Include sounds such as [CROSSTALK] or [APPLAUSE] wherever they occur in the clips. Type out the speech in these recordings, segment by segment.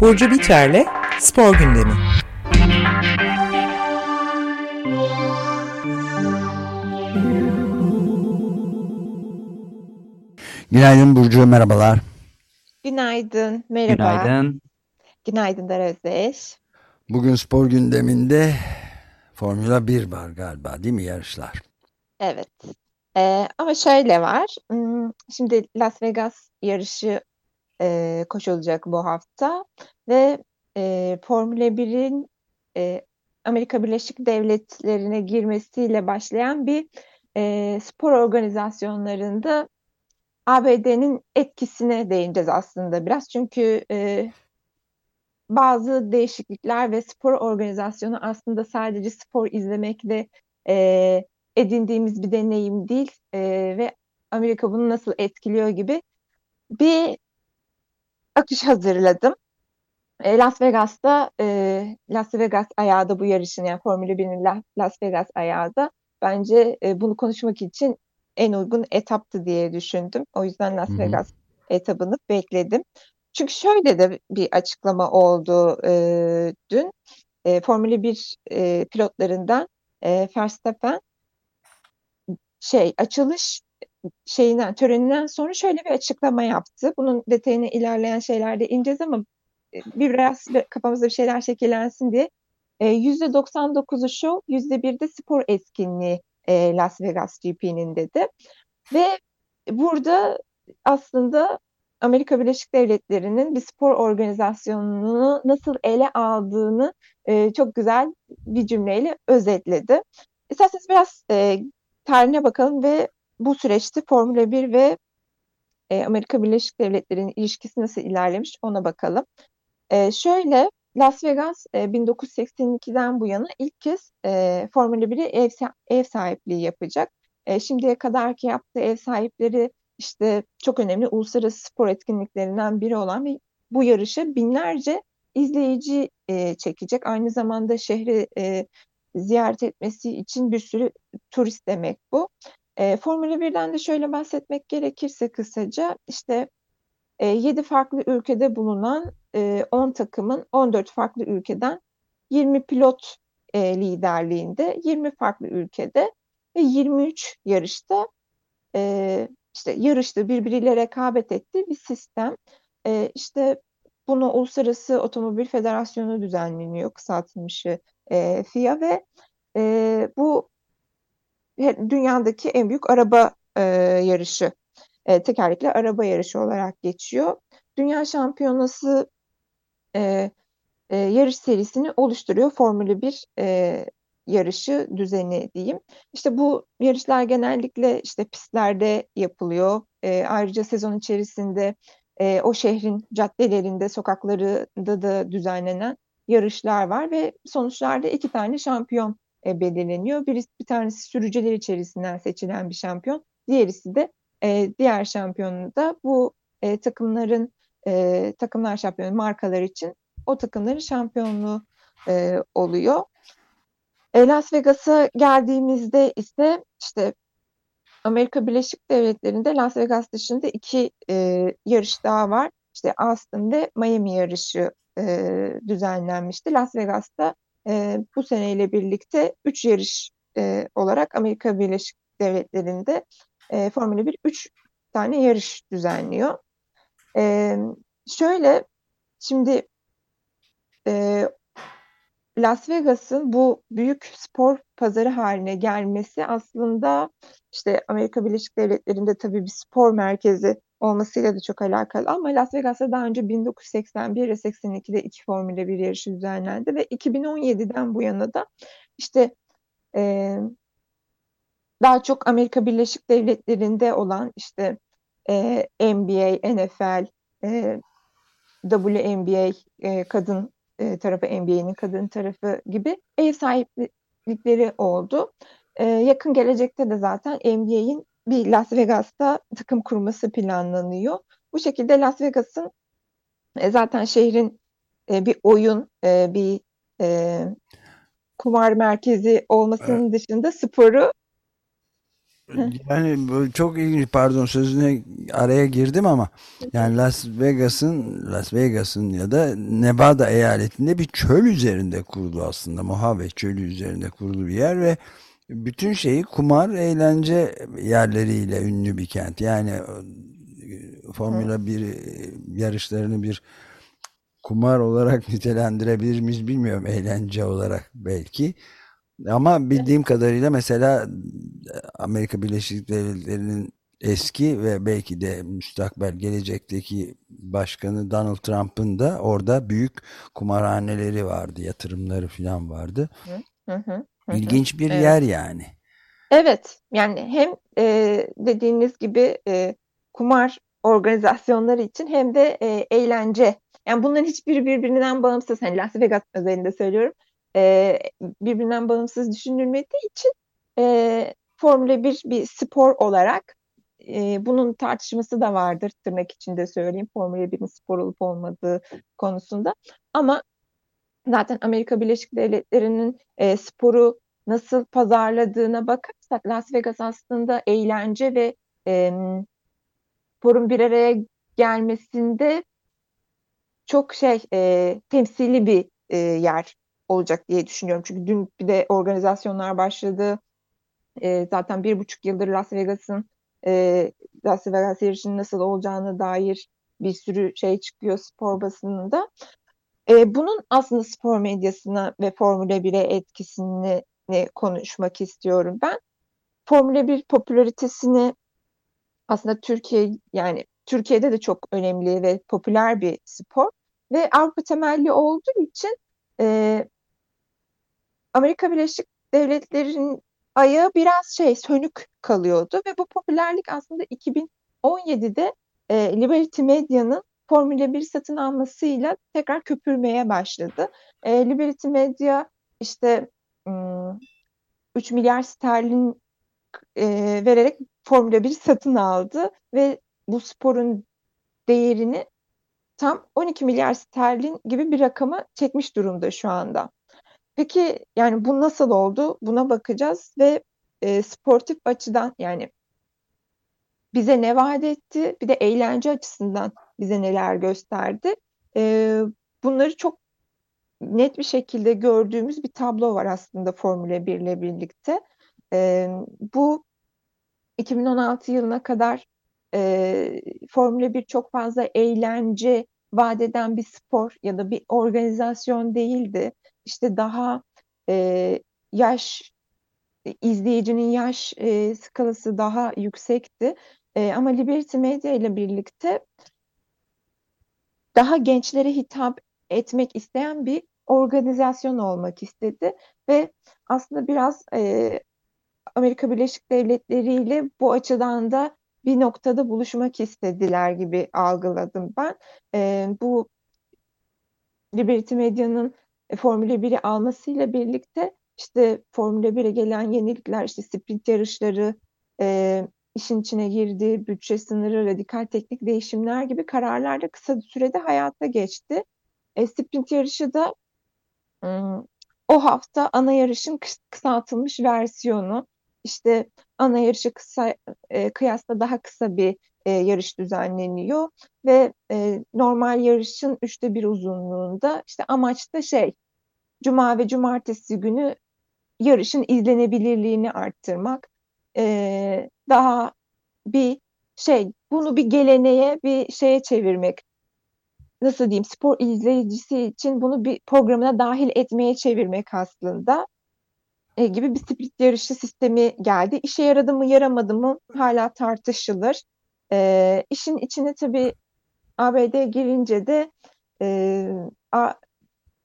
Burcu Biterle Spor Gündemi. Günaydın Burcu, merhabalar. Günaydın, merhaba. Günaydın. Günaydın Özdeş. Bugün spor gündeminde Formula 1 var galiba değil mi yarışlar? Evet. Ee, ama şöyle var. Şimdi Las Vegas yarışı e, koşulacak bu hafta ve e, Formula 1'in e, Amerika Birleşik Devletleri'ne girmesiyle başlayan bir e, spor organizasyonlarında ABD'nin etkisine değineceğiz aslında biraz. Çünkü e, bazı değişiklikler ve spor organizasyonu aslında sadece spor izlemekle e, edindiğimiz bir deneyim değil e, ve Amerika bunu nasıl etkiliyor gibi bir akış hazırladım. E, Las Vegas'ta e, Las Vegas ayağı da bu yarışın yani Formula 1'in Las Vegas ayağı da bence e, bunu konuşmak için en uygun etaptı diye düşündüm. O yüzden Las Vegas etabını bekledim. Çünkü şöyle de bir açıklama oldu e, dün. E, Formula 1 e, pilotlarından e, Verstappen şey açılış şeyinden töreninden sonra şöyle bir açıklama yaptı. Bunun detayını ilerleyen şeylerde ineceğiz ama e, bir biraz kafamızda bir şeyler şekillensin diye. E, %99'u show, %1 de spor etkinliği e, Las Vegas GP'nin dedi. Ve burada aslında Amerika Birleşik Devletleri'nin bir spor organizasyonunu nasıl ele aldığını e, çok güzel bir cümleyle özetledi. İsterseniz biraz e, tarihine bakalım ve bu süreçte Formula 1 ve e, Amerika Birleşik Devletleri'nin ilişkisi nasıl ilerlemiş ona bakalım. E, şöyle Las Vegas e, 1982'den bu yana ilk kez e, Formula 1'e ev, ev sahipliği yapacak. E, şimdiye kadarki yaptığı ev sahipleri işte çok önemli uluslararası spor etkinliklerinden biri olan ve bu yarışı binlerce izleyici e, çekecek. Aynı zamanda şehri e, ziyaret etmesi için bir sürü turist demek bu. E, Formula 1'den de şöyle bahsetmek gerekirse kısaca işte e, 7 farklı ülkede bulunan e, 10 takımın 14 farklı ülkeden 20 pilot e, liderliğinde 20 farklı ülkede ve 23 yarışta e, işte yarıştı, birbiriyle rekabet etti bir sistem. E, işte bunu Uluslararası Otomobil Federasyonu düzenleniyor, kısaltılmışı e, FIA ve e, bu dünyadaki en büyük araba e, yarışı, e, tekerlekli araba yarışı olarak geçiyor. Dünya Şampiyonası e, e, yarış serisini oluşturuyor Formula 1 e, yarışı düzeni diyeyim. İşte bu yarışlar genellikle işte pistlerde yapılıyor. E, ayrıca sezon içerisinde e, o şehrin caddelerinde, sokaklarında da düzenlenen yarışlar var ve sonuçlarda iki tane şampiyon e, belirleniyor. Birisi bir tanesi sürücüler içerisinden seçilen bir şampiyon, diğerisi de e, diğer şampiyonu da bu e, takımların e, takımlar şampiyonu markalar için o takımların şampiyonluğu e, oluyor. E, Las Vegas'a geldiğimizde ise işte Amerika Birleşik Devletleri'nde Las Vegas dışında iki e, yarış daha var. İşte Austin ve Miami yarışı e, düzenlenmişti. Las Vegas'ta e, bu seneyle birlikte üç yarış e, olarak Amerika Birleşik Devletleri'nde e, Formula 1 üç tane yarış düzenliyor. E, şöyle şimdi e, Las Vegas'ın bu büyük spor pazarı haline gelmesi aslında işte Amerika Birleşik Devletleri'nde tabii bir spor merkezi olmasıyla da çok alakalı ama Las Vegas'ta daha önce 1981 ve 82'de iki Formula 1 yarışı düzenlendi ve 2017'den bu yana da işte e, daha çok Amerika Birleşik Devletleri'nde olan işte e, NBA, NFL, e, WNBA e, kadın e, tarafı NBA'nin kadın tarafı gibi ev sahiplikleri oldu. E, yakın gelecekte de zaten NBA'in bir Las Vegas'ta takım kurması planlanıyor. Bu şekilde Las Vegas'ın e, zaten şehrin e, bir oyun, e, bir e, kumar merkezi olmasının evet. dışında sporu yani çok ilginç pardon sözüne araya girdim ama yani Las Vegas'ın Las Vegas'ın ya da Nevada eyaletinde bir çöl üzerinde kurulu aslında Mojave çölü üzerinde kurulu bir yer ve bütün şeyi kumar eğlence yerleriyle ünlü bir kent yani e, Formula 1 e, yarışlarını bir kumar olarak [LAUGHS] nitelendirebilir miyiz bilmiyorum eğlence olarak belki ama bildiğim kadarıyla mesela Amerika Birleşik Devletleri'nin eski ve belki de müstakbel gelecekteki başkanı Donald Trump'ın da orada büyük kumarhaneleri vardı, yatırımları falan vardı. Hı, hı. İlginç bir evet. yer yani. Evet, yani hem e, dediğiniz gibi e, kumar organizasyonları için hem de e, eğlence. Yani bunların hiçbiri birbirinden bağımsız. Hani Las Vegas özelinde söylüyorum e, birbirinden bağımsız düşünülmediği için e, Formula 1 bir spor olarak e, bunun tartışması da vardır tırnak içinde söyleyeyim Formula 1'in spor olup olmadığı konusunda. Ama zaten Amerika Birleşik Devletleri'nin e, sporu nasıl pazarladığına bakarsak Las Vegas aslında eğlence ve e, sporun bir araya gelmesinde çok şey e, temsili bir e, yer olacak diye düşünüyorum. Çünkü dün bir de organizasyonlar başladı. E, zaten bir buçuk yıldır Las Vegas'ın e, Las Vegas yarışının nasıl olacağına dair bir sürü şey çıkıyor spor basınında. E, bunun aslında spor medyasına ve Formula 1'e etkisini konuşmak istiyorum ben. Formula 1 popülaritesini aslında Türkiye yani Türkiye'de de çok önemli ve popüler bir spor ve Avrupa temelli olduğu için e, Amerika Birleşik Devletleri'nin ayağı biraz şey sönük kalıyordu ve bu popülerlik aslında 2017'de e, Liberty Media'nın Formula 1 satın almasıyla tekrar köpürmeye başladı. E, Liberty Media işte 3 milyar sterlin e, vererek Formula 1 satın aldı ve bu sporun değerini tam 12 milyar sterlin gibi bir rakama çekmiş durumda şu anda. Peki yani bu nasıl oldu? Buna bakacağız ve e, sportif açıdan yani bize ne vaat etti? Bir de eğlence açısından bize neler gösterdi? E, bunları çok net bir şekilde gördüğümüz bir tablo var aslında Formula 1 ile birlikte. E, bu 2016 yılına kadar e, Formula 1 çok eğlence eğlence vadeden bir spor ya da bir organizasyon değildi işte daha e, yaş izleyicinin yaş e, skalası daha yüksekti. E, ama Liberty Media ile birlikte daha gençlere hitap etmek isteyen bir organizasyon olmak istedi ve aslında biraz e, Amerika Birleşik Devletleri ile bu açıdan da bir noktada buluşmak istediler gibi algıladım ben. E, bu Liberty Media'nın e, Formula 1'i almasıyla birlikte işte Formula 1'e gelen yenilikler, işte sprint yarışları e, işin içine girdi, bütçe sınırı, radikal teknik değişimler gibi kararlar da kısa sürede hayata geçti. E, sprint yarışı da o hafta ana yarışın kısaltılmış versiyonu. İşte ana yarışı kısa e, kıyasla daha kısa bir e, yarış düzenleniyor ve e, normal yarışın üçte bir uzunluğunda işte amaç da şey cuma ve cumartesi günü yarışın izlenebilirliğini arttırmak e, daha bir şey bunu bir geleneğe bir şeye çevirmek nasıl diyeyim spor izleyicisi için bunu bir programına dahil etmeye çevirmek aslında e, gibi bir sprint yarışı sistemi geldi. İşe yaradı mı yaramadı mı hala tartışılır. E, işin içine tabii ABD girince de e, a,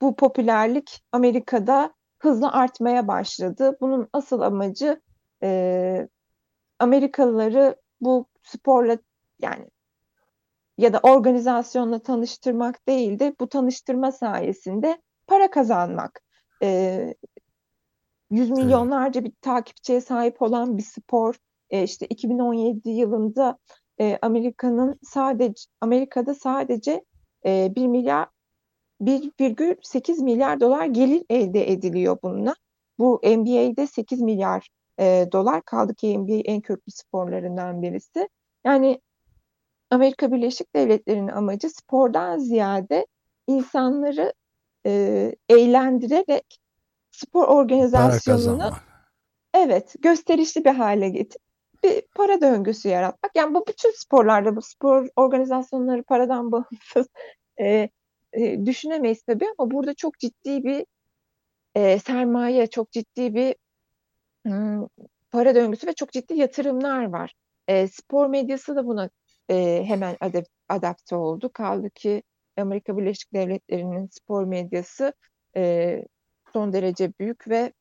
bu popülerlik Amerika'da hızla artmaya başladı. Bunun asıl amacı e, Amerikalıları bu sporla yani ya da organizasyonla tanıştırmak değil de bu tanıştırma sayesinde para kazanmak. E, yüz milyonlarca bir takipçiye sahip olan bir spor. E, işte 2017 yılında e, Amerika'nın sadece Amerika'da sadece e, 1 milyar 1,8 milyar dolar gelir elde ediliyor bununla. Bu NBA'de 8 milyar e, dolar. Kaldı ki NBA en köklü sporlarından birisi. Yani Amerika Birleşik Devletleri'nin amacı spordan ziyade insanları e, eğlendirerek spor organizasyonunu evet gösterişli bir hale getirip bir para döngüsü yaratmak. Yani bu bütün sporlarda bu spor organizasyonları paradan bağımsız e, e, düşünemeyiz tabii ama burada çok ciddi bir e, sermaye, çok ciddi bir para döngüsü ve çok ciddi yatırımlar var. E, spor medyası da buna e, hemen adap adapte oldu. Kaldı ki Amerika Birleşik Devletleri'nin spor medyası e, son derece büyük ve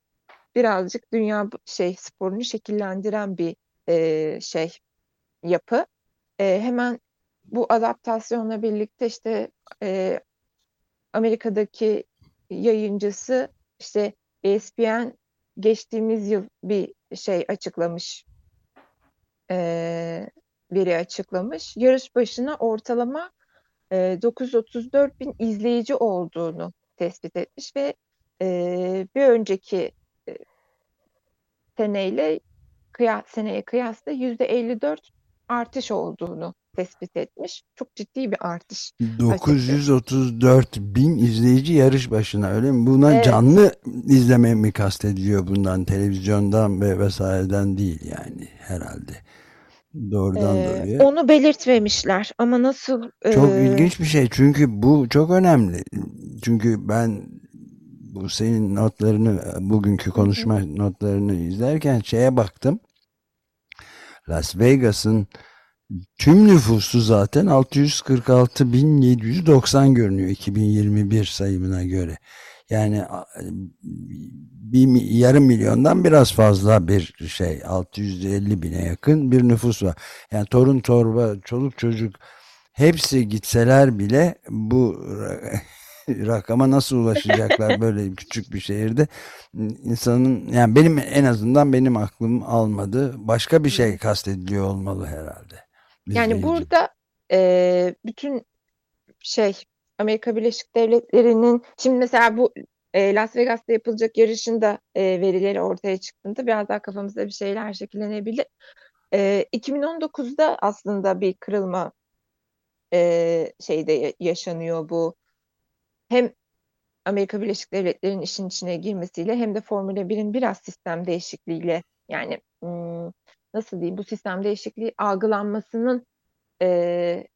birazcık dünya şey sporunu şekillendiren bir e, şey yapı. E, hemen bu adaptasyonla birlikte işte e, Amerika'daki yayıncısı işte ESPN geçtiğimiz yıl bir şey açıklamış. E, veri açıklamış. Yarış başına ortalama e, 934 bin izleyici olduğunu tespit etmiş ve e, bir önceki e, seneyle kıyas, seneye kıyasla yüzde 54 artış olduğunu tespit etmiş. Çok ciddi bir artış. 934 bin izleyici yarış başına öyle mi? Buna evet. canlı izleme mi kastediliyor bundan televizyondan ve vesaireden değil yani herhalde. Doğrudan ee, doğruya. Onu belirtmemişler ama nasıl? Çok e... ilginç bir şey çünkü bu çok önemli. Çünkü ben bu senin notlarını bugünkü konuşma -hı. notlarını izlerken şeye baktım. Las Vegas'ın tüm nüfusu zaten 646.790 görünüyor 2021 sayımına göre. Yani bir yarım milyondan biraz fazla bir şey 650 bine yakın bir nüfus var. Yani torun torba çoluk çocuk hepsi gitseler bile bu [LAUGHS] rakama nasıl ulaşacaklar [LAUGHS] böyle küçük bir şehirde insanın yani benim en azından benim aklım almadı başka bir şey kastediliyor olmalı herhalde. Yani burada e, bütün şey Amerika Birleşik Devletleri'nin şimdi mesela bu e, Las Vegas'ta yapılacak yarışın da e, verileri ortaya çıktığında biraz daha kafamızda bir şeyler şekillenebilir. E, 2019'da aslında bir kırılma e, şeyde yaşanıyor bu. Hem Amerika Birleşik Devletleri'nin işin içine girmesiyle hem de Formula 1'in biraz sistem değişikliğiyle yani hmm, nasıl diyeyim bu sistem değişikliği algılanmasının e,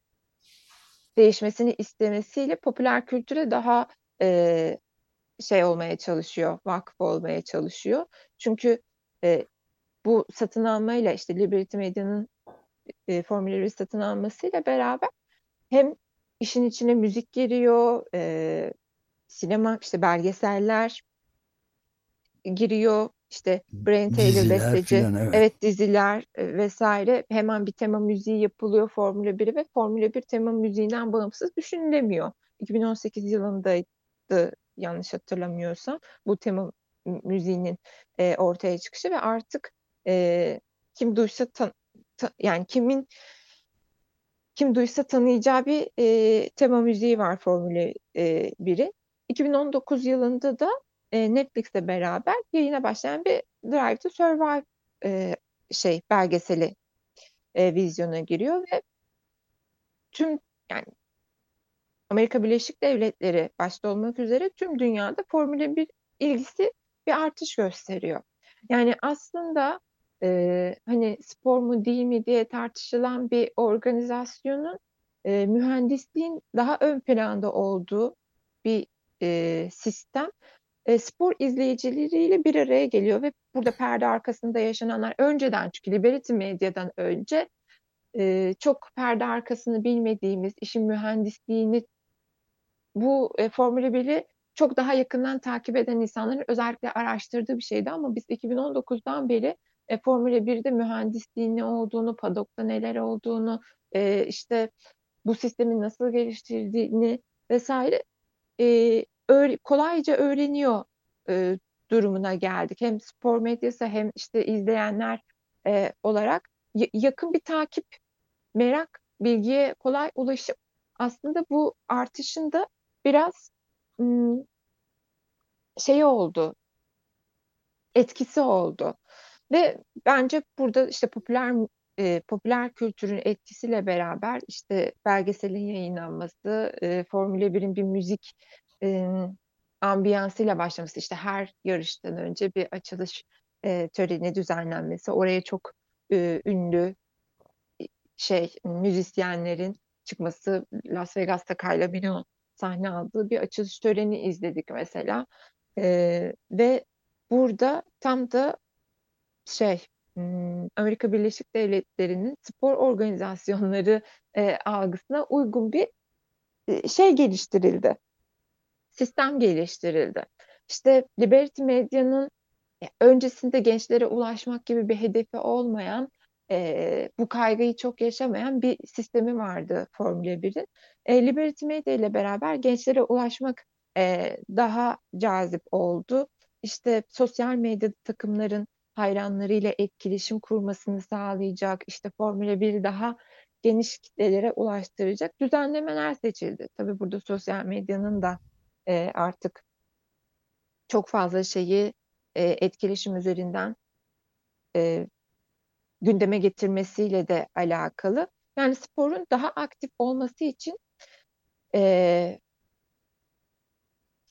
değişmesini istemesiyle popüler kültüre daha e, şey olmaya çalışıyor, vakıf olmaya çalışıyor. Çünkü e, bu satın almayla işte Liberty Media'nın e, Formula 1 satın almasıyla beraber hem işin içine müzik giriyor, e, sinema, işte belgeseller giriyor, işte Brian Taylor besteci, evet. evet diziler e, vesaire hemen bir tema müziği yapılıyor Formula 1'e ve Formula 1 tema müziğinden bağımsız düşünülemiyor. 2018 yılındaydı yanlış hatırlamıyorsam bu tema müziğinin e, ortaya çıkışı ve artık e, kim duysa tan ta, yani kimin kim duysa tanıyacağı bir e, tema müziği var Formula e, 1'in. 2019 yılında da e, Netflix'le beraber yayına başlayan bir Drive to Survive e, şey belgeseli e, vizyona giriyor ve tüm yani Amerika Birleşik Devletleri başta olmak üzere tüm dünyada Formula 1 ilgisi bir artış gösteriyor. Yani aslında e, hani spor mu değil mi diye tartışılan bir organizasyonun e, mühendisliğin daha ön planda olduğu bir e, sistem e, spor izleyicileriyle bir araya geliyor ve burada perde arkasında yaşananlar önceden çünkü Liberty Medya'dan önce e, çok perde arkasını bilmediğimiz işin mühendisliğini bu e, Formula 1'i çok daha yakından takip eden insanların özellikle araştırdığı bir şeydi. Ama biz 2019'dan beri Formula 1'de mühendisliğin ne olduğunu, padokta neler olduğunu, işte bu sistemin nasıl geliştirdiğini vesaire öğ kolayca öğreniyor e, durumuna geldik. Hem spor medyası hem işte izleyenler e, olarak yakın bir takip, merak, bilgiye kolay ulaşım aslında bu artışın da biraz şey oldu, etkisi oldu. Ve bence burada işte popüler e, popüler kültürün etkisiyle beraber işte belgeselin yayınlanması, e, Formula 1'in bir müzik e, ambiyansıyla başlaması, işte her yarıştan önce bir açılış e, töreni düzenlenmesi, oraya çok e, ünlü şey müzisyenlerin çıkması, Las Vegas'ta Kylie Minogue sahne aldığı bir açılış töreni izledik mesela. E, ve burada tam da şey Amerika Birleşik Devletleri'nin spor organizasyonları e, algısına uygun bir şey geliştirildi. Sistem geliştirildi. İşte Liberty Media'nın e, öncesinde gençlere ulaşmak gibi bir hedefi olmayan e, bu kaygıyı çok yaşamayan bir sistemi vardı Formula 1'in. E, Liberty Media ile beraber gençlere ulaşmak e, daha cazip oldu. İşte sosyal medyada takımların hayranlarıyla etkileşim kurmasını sağlayacak, işte Formula 1 daha geniş kitlelere ulaştıracak düzenlemeler seçildi. Tabii burada sosyal medyanın da e, artık çok fazla şeyi e, etkileşim üzerinden e, gündeme getirmesiyle de alakalı. Yani sporun daha aktif olması için e,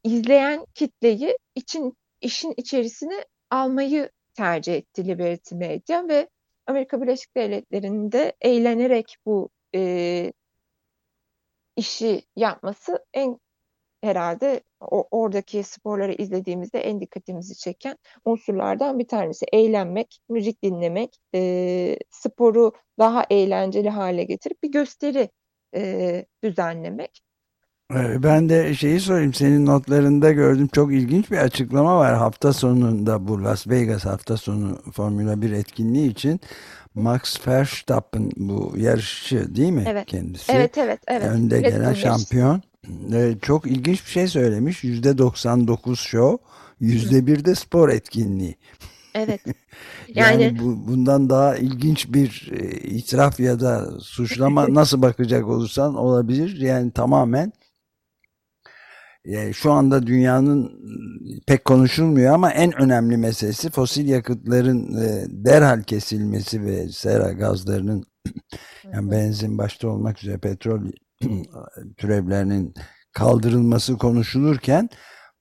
izleyen kitleyi için işin içerisine almayı tercih etti Liberty Media ve Amerika Birleşik Devletleri'nde eğlenerek bu e, işi yapması en herhalde o, oradaki sporları izlediğimizde en dikkatimizi çeken unsurlardan bir tanesi. Eğlenmek, müzik dinlemek, e, sporu daha eğlenceli hale getirip bir gösteri e, düzenlemek. Ben de şeyi sorayım senin notlarında gördüm çok ilginç bir açıklama var hafta sonunda bu Las Vegas hafta sonu Formula 1 etkinliği için Max Verstappen bu yarışçı değil mi evet. kendisi? Evet evet evet. Önde Red gelen şampiyon. Evet, çok ilginç bir şey söylemiş. Yüzde 99 show, yüzde bir de spor etkinliği. Evet. [LAUGHS] [LAUGHS] yani, yani bu, bundan daha ilginç bir e, itiraf ya da suçlama [LAUGHS] nasıl bakacak olursan olabilir. Yani tamamen şu anda dünyanın pek konuşulmuyor ama en önemli meselesi fosil yakıtların e, derhal kesilmesi ve sera gazlarının [CLEARS THROAT] yani benzin başta olmak üzere petrol [CLEARS THROAT] türevlerinin kaldırılması konuşulurken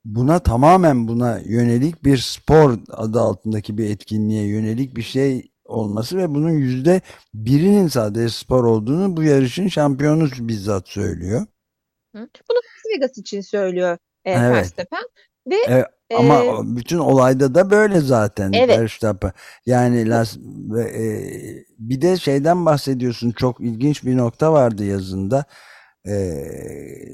buna tamamen buna yönelik bir spor adı altındaki bir etkinliğe yönelik bir şey olması ve bunun yüzde birinin sadece spor olduğunu bu yarışın şampiyonu bizzat söylüyor. Bunu Vegas için söylüyor e, evet. Verstappen. Ve evet, ama e, bütün olayda da böyle zaten evet. Verstappen. Yani Las e, bir de şeyden bahsediyorsun çok ilginç bir nokta vardı yazında. E,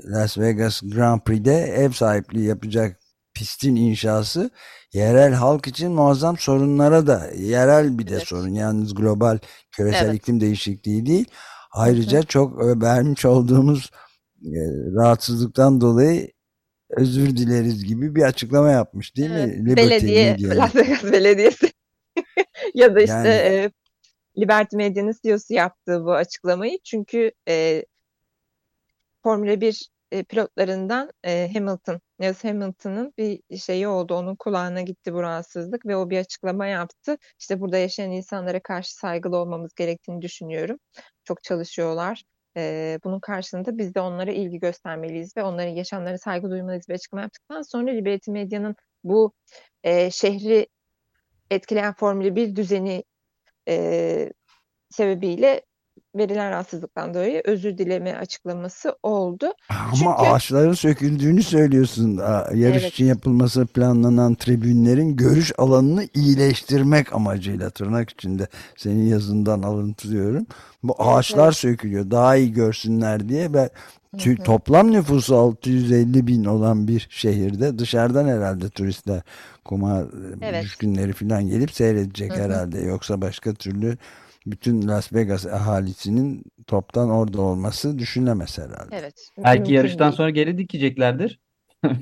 Las Vegas Grand Prix'de ev sahipliği yapacak pistin inşası yerel halk için muazzam sorunlara da yerel bir de evet. sorun. Yalnız global küresel evet. iklim değişikliği değil. Ayrıca Hı çok vermiş olduğumuz e, rahatsızlıktan dolayı özür dileriz gibi bir açıklama yapmış değil evet, mi? Liberty Belediye, Media. [LAUGHS] Las Vegas Belediyesi [LAUGHS] ya da işte yani, e, Liberty Medya'nın CEO'su yaptığı bu açıklamayı çünkü e, Formula 1 e, pilotlarından e, Hamilton, Lewis Hamilton'ın bir şeyi oldu. Onun kulağına gitti bu rahatsızlık ve o bir açıklama yaptı. İşte burada yaşayan insanlara karşı saygılı olmamız gerektiğini düşünüyorum. Çok çalışıyorlar. E, bunun karşılığında biz de onlara ilgi göstermeliyiz ve onların yaşamlarına saygı duymalıyız. Bir açıklama yaptıktan sonra Liberty Medya'nın bu e, şehri etkileyen Formula 1 düzeni e, sebebiyle verilen rahatsızlıktan dolayı özür dileme açıklaması oldu. Ama Çünkü, ağaçların söküldüğünü söylüyorsun. Yarış evet. için yapılması planlanan tribünlerin görüş alanını iyileştirmek amacıyla tırnak içinde senin yazından alıntılıyorum. Bu ağaçlar evet. sökülüyor daha iyi görsünler diye ve Hı hı. Toplam nüfusu 650 bin olan bir şehirde dışarıdan herhalde turistler kumar evet. düşkünleri falan gelip seyredecek hı hı. herhalde. Yoksa başka türlü bütün Las Vegas ahalisinin toptan orada olması düşünülemez herhalde. Evet. Belki yarıştan değil. sonra geri dikeceklerdir.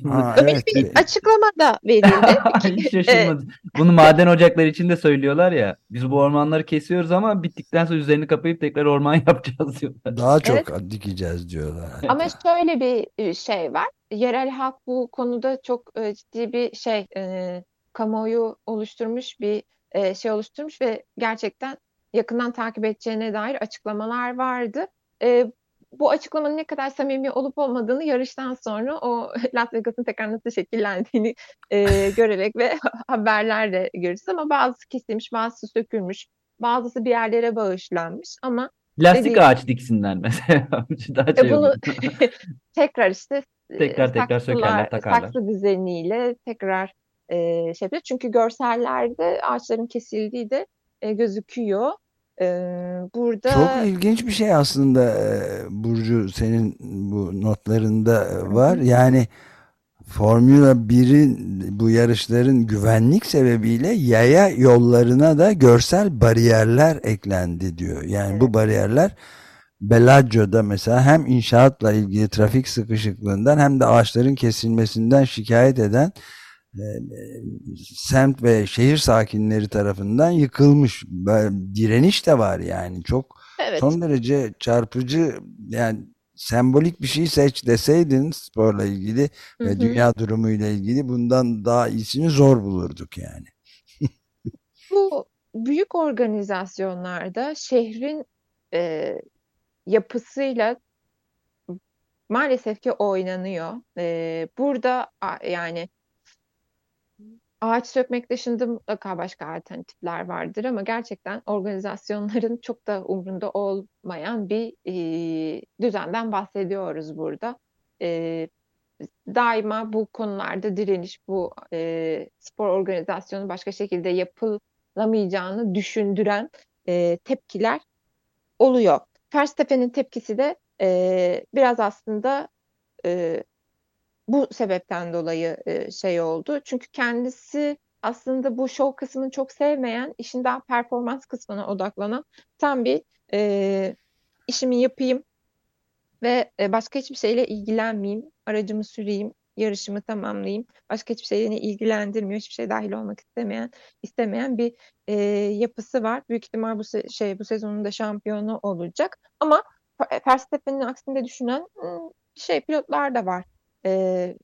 Ha, [LAUGHS] evet. bir açıklama da verildi. [LAUGHS] Hiç şaşırmadım. Bunu maden ocakları için de söylüyorlar ya. Biz bu ormanları kesiyoruz ama bittikten sonra üzerini kapayıp tekrar orman [LAUGHS] yapacağız diyorlar. Daha çok evet. dikeceğiz diyorlar. Ama şöyle bir e, şey var. Yerel halk bu konuda çok e, ciddi bir şey e, kamuoyu oluşturmuş bir e, şey oluşturmuş ve gerçekten yakından takip edeceğine dair açıklamalar vardı. E, bu açıklamanın ne kadar samimi olup olmadığını yarıştan sonra o [LAUGHS] Las Vegas'ın tekrar nasıl şekillendiğini e, [LAUGHS] görerek ve [LAUGHS] haberlerle görürüz ama bazısı kesilmiş, bazısı sökülmüş, bazısı bir yerlere bağışlanmış ama Lastik dediğim- ağaç diksinler mesela. Daha e, şey bunu tekrar işte e, Tekrar tekrar sökerler, takarlar. saksı düzeniyle tekrar e, şey yapıyor. Çünkü görsellerde ağaçların kesildiği de e, gözüküyor. Burada Çok ilginç bir şey aslında Burcu senin bu notlarında var. Yani Formula 1'in bu yarışların güvenlik sebebiyle yaya yollarına da görsel bariyerler eklendi diyor. Yani Evet. bu bariyerler Bellagio'da mesela hem inşaatla ilgili trafik sıkışıklığından hem de ağaçların kesilmesinden şikayet eden semt ve şehir sakinleri tarafından yıkılmış. Direniş de var yani çok evet son derece çarpıcı yani sembolik bir şey seç deseydin sporla ilgili Hı ve hı. dünya durumuyla ilgili bundan daha iyisini zor bulurduk yani. [LAUGHS] Bu büyük organizasyonlarda şehrin e, yapısıyla maalesef ki oynanıyor. E, burada yani ağaç sökmek dışında mutlaka başka alternatifler vardır ama gerçekten organizasyonların [LAUGHS] çok da umrunda olmayan bir e, düzenden bahsediyoruz burada. E, daima bu konularda direniş, bu e, spor organizasyonu başka şekilde yapılamayacağını düşündüren e, tepkiler oluyor. Verstappen'in tepkisi de e, biraz aslında e, bu sebepten dolayı e, şey oldu. Çünkü kendisi aslında bu show kısmını çok sevmeyen, işin daha performans kısmına odaklanan tam bir e, işimi yapayım ve e, başka hiçbir şeyle ilgilenmeyeyim, aracımı süreyim, yarışımı tamamlayayım. Başka hiçbir şeyle ilgilendirmiyor, hiçbir şey dahil olmak istemeyen istemeyen bir e, yapısı var. Büyük ihtimal bu se- şey bu sezonun da şampiyonu olacak. Ama Ver- Verstappen'in aksinde düşünen ım, şey pilotlar da var. E,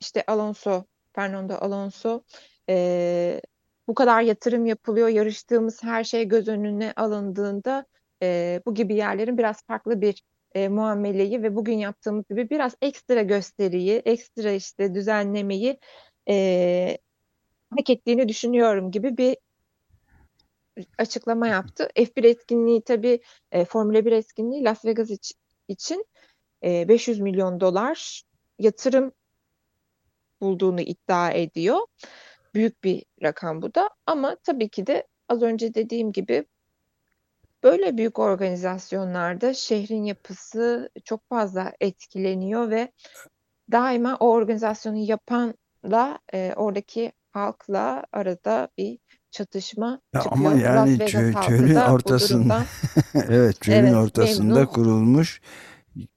işte Alonso, Fernando Alonso e, bu kadar yatırım yapılıyor, yarıştığımız her şey göz önüne alındığında e, bu gibi yerlerin biraz farklı bir e, muameleyi ve bugün yaptığımız gibi biraz ekstra gösteriyi, ekstra işte düzenlemeyi e, hak ettiğini düşünüyorum gibi bir açıklama yaptı. F1 etkinliği tabii e, Formula 1 etkinliği Las Vegas iç- için e, 500 milyon dolar yatırım bulduğunu iddia ediyor. Büyük bir rakam bu da ama tabii ki de az önce dediğim gibi böyle büyük organizasyonlarda şehrin yapısı çok fazla etkileniyor ve daima o organizasyonu yapanla e, oradaki halkla arada bir çatışma Ya çıkıyor. ama yani çö- çölün ortasında durumdan [LAUGHS] evet çölün Evet, ortasında memnun. kurulmuş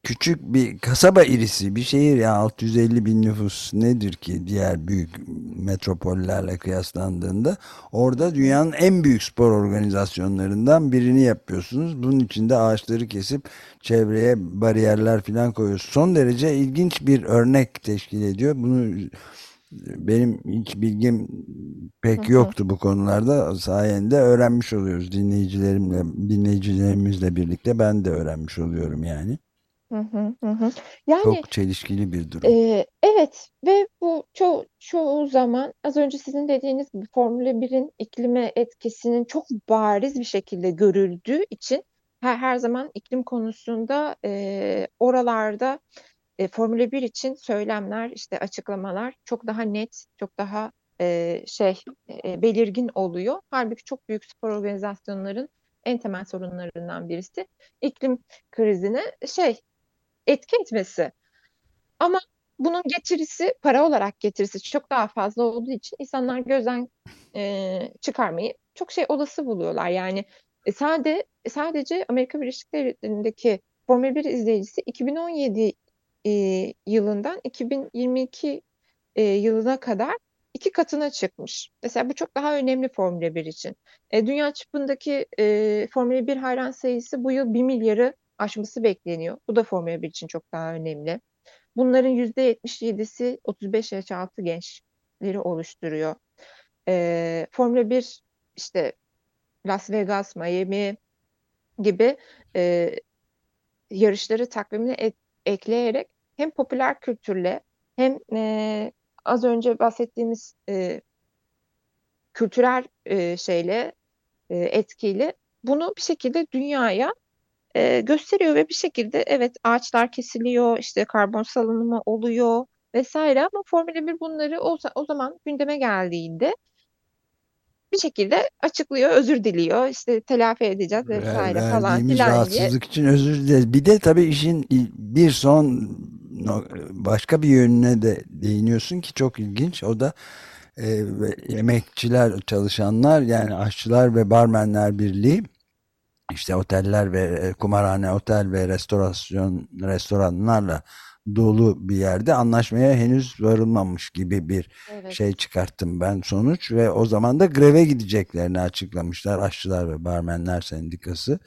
küçük bir kasaba irisi bir şehir ya 650 bin nüfus nedir ki diğer büyük metropollerle kıyaslandığında orada dünyanın en büyük spor organizasyonlarından birini yapıyorsunuz. Bunun için de ağaçları kesip çevreye bariyerler falan koyuyorsunuz. Son derece ilginç bir örnek teşkil ediyor. Bunu benim hiç bilgim pek yoktu bu konularda. Sayende öğrenmiş oluyoruz dinleyicilerimle, dinleyicilerimizle birlikte ben de öğrenmiş oluyorum yani. Hı hı, hı. Yani Çok çelişkili bir durum. Ee, evet ve bu çoğu, çoğu zaman az önce sizin dediğiniz gibi Formula 1'in iklime etkisinin çok bariz bir şekilde görüldüğü için her, her zaman iklim konusunda e, oralarda e, Formula 1 için söylemler işte açıklamalar çok daha net çok daha e, şey e, belirgin oluyor. Halbuki çok büyük spor organizasyonların en temel sorunlarından birisi iklim krizine şey etki etmesi. Ama bunun getirisi para olarak getirisi çok daha fazla olduğu için insanlar gözden e, çıkarmayı çok şey olası buluyorlar. Yani e, sade sadece Amerika Birleşik Devletleri'ndeki Formula 1 izleyicisi 2017 e, yılından 2022 e, yılına kadar iki katına çıkmış. Mesela bu çok daha önemli Formula 1 için. E, dünya çapındaki e, Formula 1 hayran sayısı bu yıl 1 milyarı aşması bekleniyor. Bu da Formula 1 için çok daha önemli. Bunların %77'si 35 yaş altı gençleri oluşturuyor. Ee, Formula 1 işte Las Vegas, Miami gibi e, yarışları takvimine et, ekleyerek hem popüler kültürle hem e, az önce bahsettiğimiz e, kültürel e, şeyle e, etkiyle bunu bir şekilde dünyaya e, gösteriyor ve bir şekilde evet ağaçlar kesiliyor, işte karbon salınımı oluyor vesaire ama Formula 1 bunları o, o zaman gündeme geldiğinde bir şekilde açıklıyor, özür diliyor, işte telafi edeceğiz vesaire Ver- falan filan diye. rahatsızlık için özür dileriz. Bir de tabii işin bir son başka bir yönüne de değiniyorsun ki çok ilginç. O da e, emekçiler, çalışanlar yani aşçılar ve barmenler birliği işte oteller ve e, kumarhane, otel ve restorasyon restoranlarla dolu bir yerde anlaşmaya henüz varılmamış gibi bir Evet. şey çıkarttım ben sonuç ve o zaman da greve gideceklerini açıklamışlar aşçılar ve barmenler sendikası.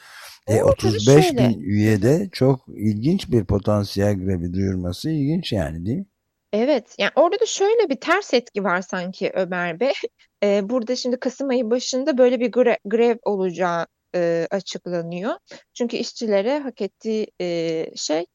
E, Oo, tabii 35 şöyle. bin üyede çok ilginç bir potansiyel grevi duyurması ilginç yani değil mi? Evet, yani orada da şöyle bir ters etki var sanki Ömer Bey. Ee, [LAUGHS] burada şimdi Kasım ayı başında böyle bir gre- grev olacağı e, açıklanıyor. Çünkü işçilere hak ettiği e, şey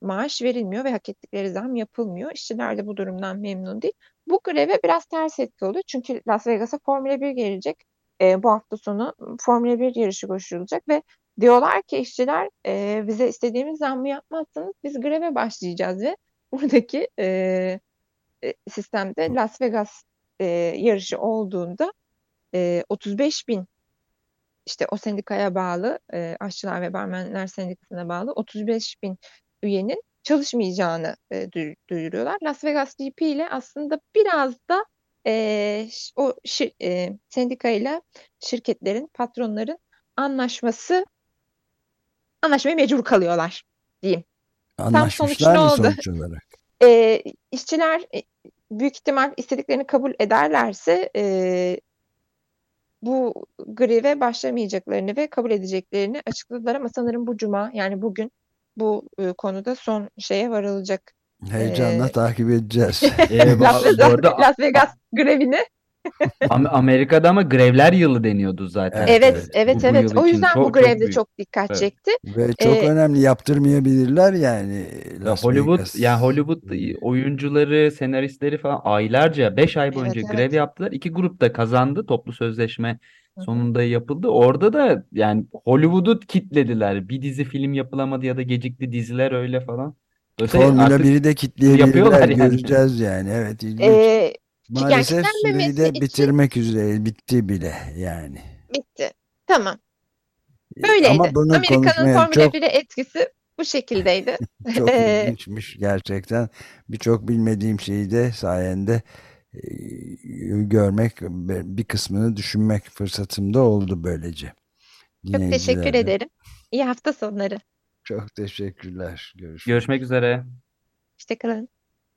maaş verilmiyor ve hak ettikleri zam yapılmıyor. İşçiler de bu durumdan memnun değil. Bu greve biraz ters etki oluyor. Çünkü Las Vegas'a Formula 1 gelecek. E, bu hafta sonu Formula 1 yarışı koşulacak ve diyorlar ki işçiler e, bize istediğimiz zammı yapmazsanız biz greve başlayacağız ve buradaki e, e, sistemde Las Vegas e, yarışı olduğunda e, 35 bin işte o sendikaya bağlı e, aşçılar ve barmenler sendikasına bağlı 35 bin üyenin çalışmayacağını e, duy- duyuruyorlar. Las Vegas GP ile aslında biraz da e, o şir, e, sendikayla şirketlerin, patronların anlaşması anlaşmaya mecbur kalıyorlar diyeyim. sonuç Anlaşmışlar ne mı oldu? sonuç olarak? E, işçiler e, büyük ihtimal istediklerini kabul ederlerse e, bu greve başlamayacaklarını ve kabul edeceklerini açıkladılar ama sanırım bu cuma yani bugün bu e, konuda son şeye varılacak. Heyecanla Ee, takip edeceğiz. [LAUGHS] E, bu, Las bu Vegas, arada Las Vegas grevini. Am- Amerika'da ama grevler yılı deniyordu zaten. Evet, Evet, evet. evet, Bu- evet. O yüzden çok- bu çok grevde büyük. çok dikkat Evet. çekti. Ve çok Ee, önemli yaptırmayabilirler yani Ya Las Hollywood Vegas. yani Hollywood oyuncuları, senaristleri falan aylarca 5 ay Evet, boyunca evet. grev yaptılar. İki grup da kazandı. Toplu sözleşme sonunda yapıldı. Orada da yani Hollywood'u kitlediler. Bir dizi film yapılamadı ya da gecikti diziler öyle falan. Dolayısıyla Formula artık 1'i de kitleyebilirler yapıyorlar yani. göreceğiz yani. Evet ilginç. Ee, Maalesef süreyi de için- bitirmek üzere bitti bile yani. bitti. Tamam. Ee, Böyleydi. Ama bunu Amerika'nın Formula çok 1'e etkisi bu şekildeydi. [LAUGHS] çok [LAUGHS] ilginçmiş gerçekten. Birçok bilmediğim şeyi de sayende e, görmek, bir kısmını düşünmek fırsatım da oldu böylece. Çok teşekkür Dinleyicilerle. ederim. İyi hafta sonları. Çok teşekkürler. Görüşmek görüşmek üzere. Hoşçakalın.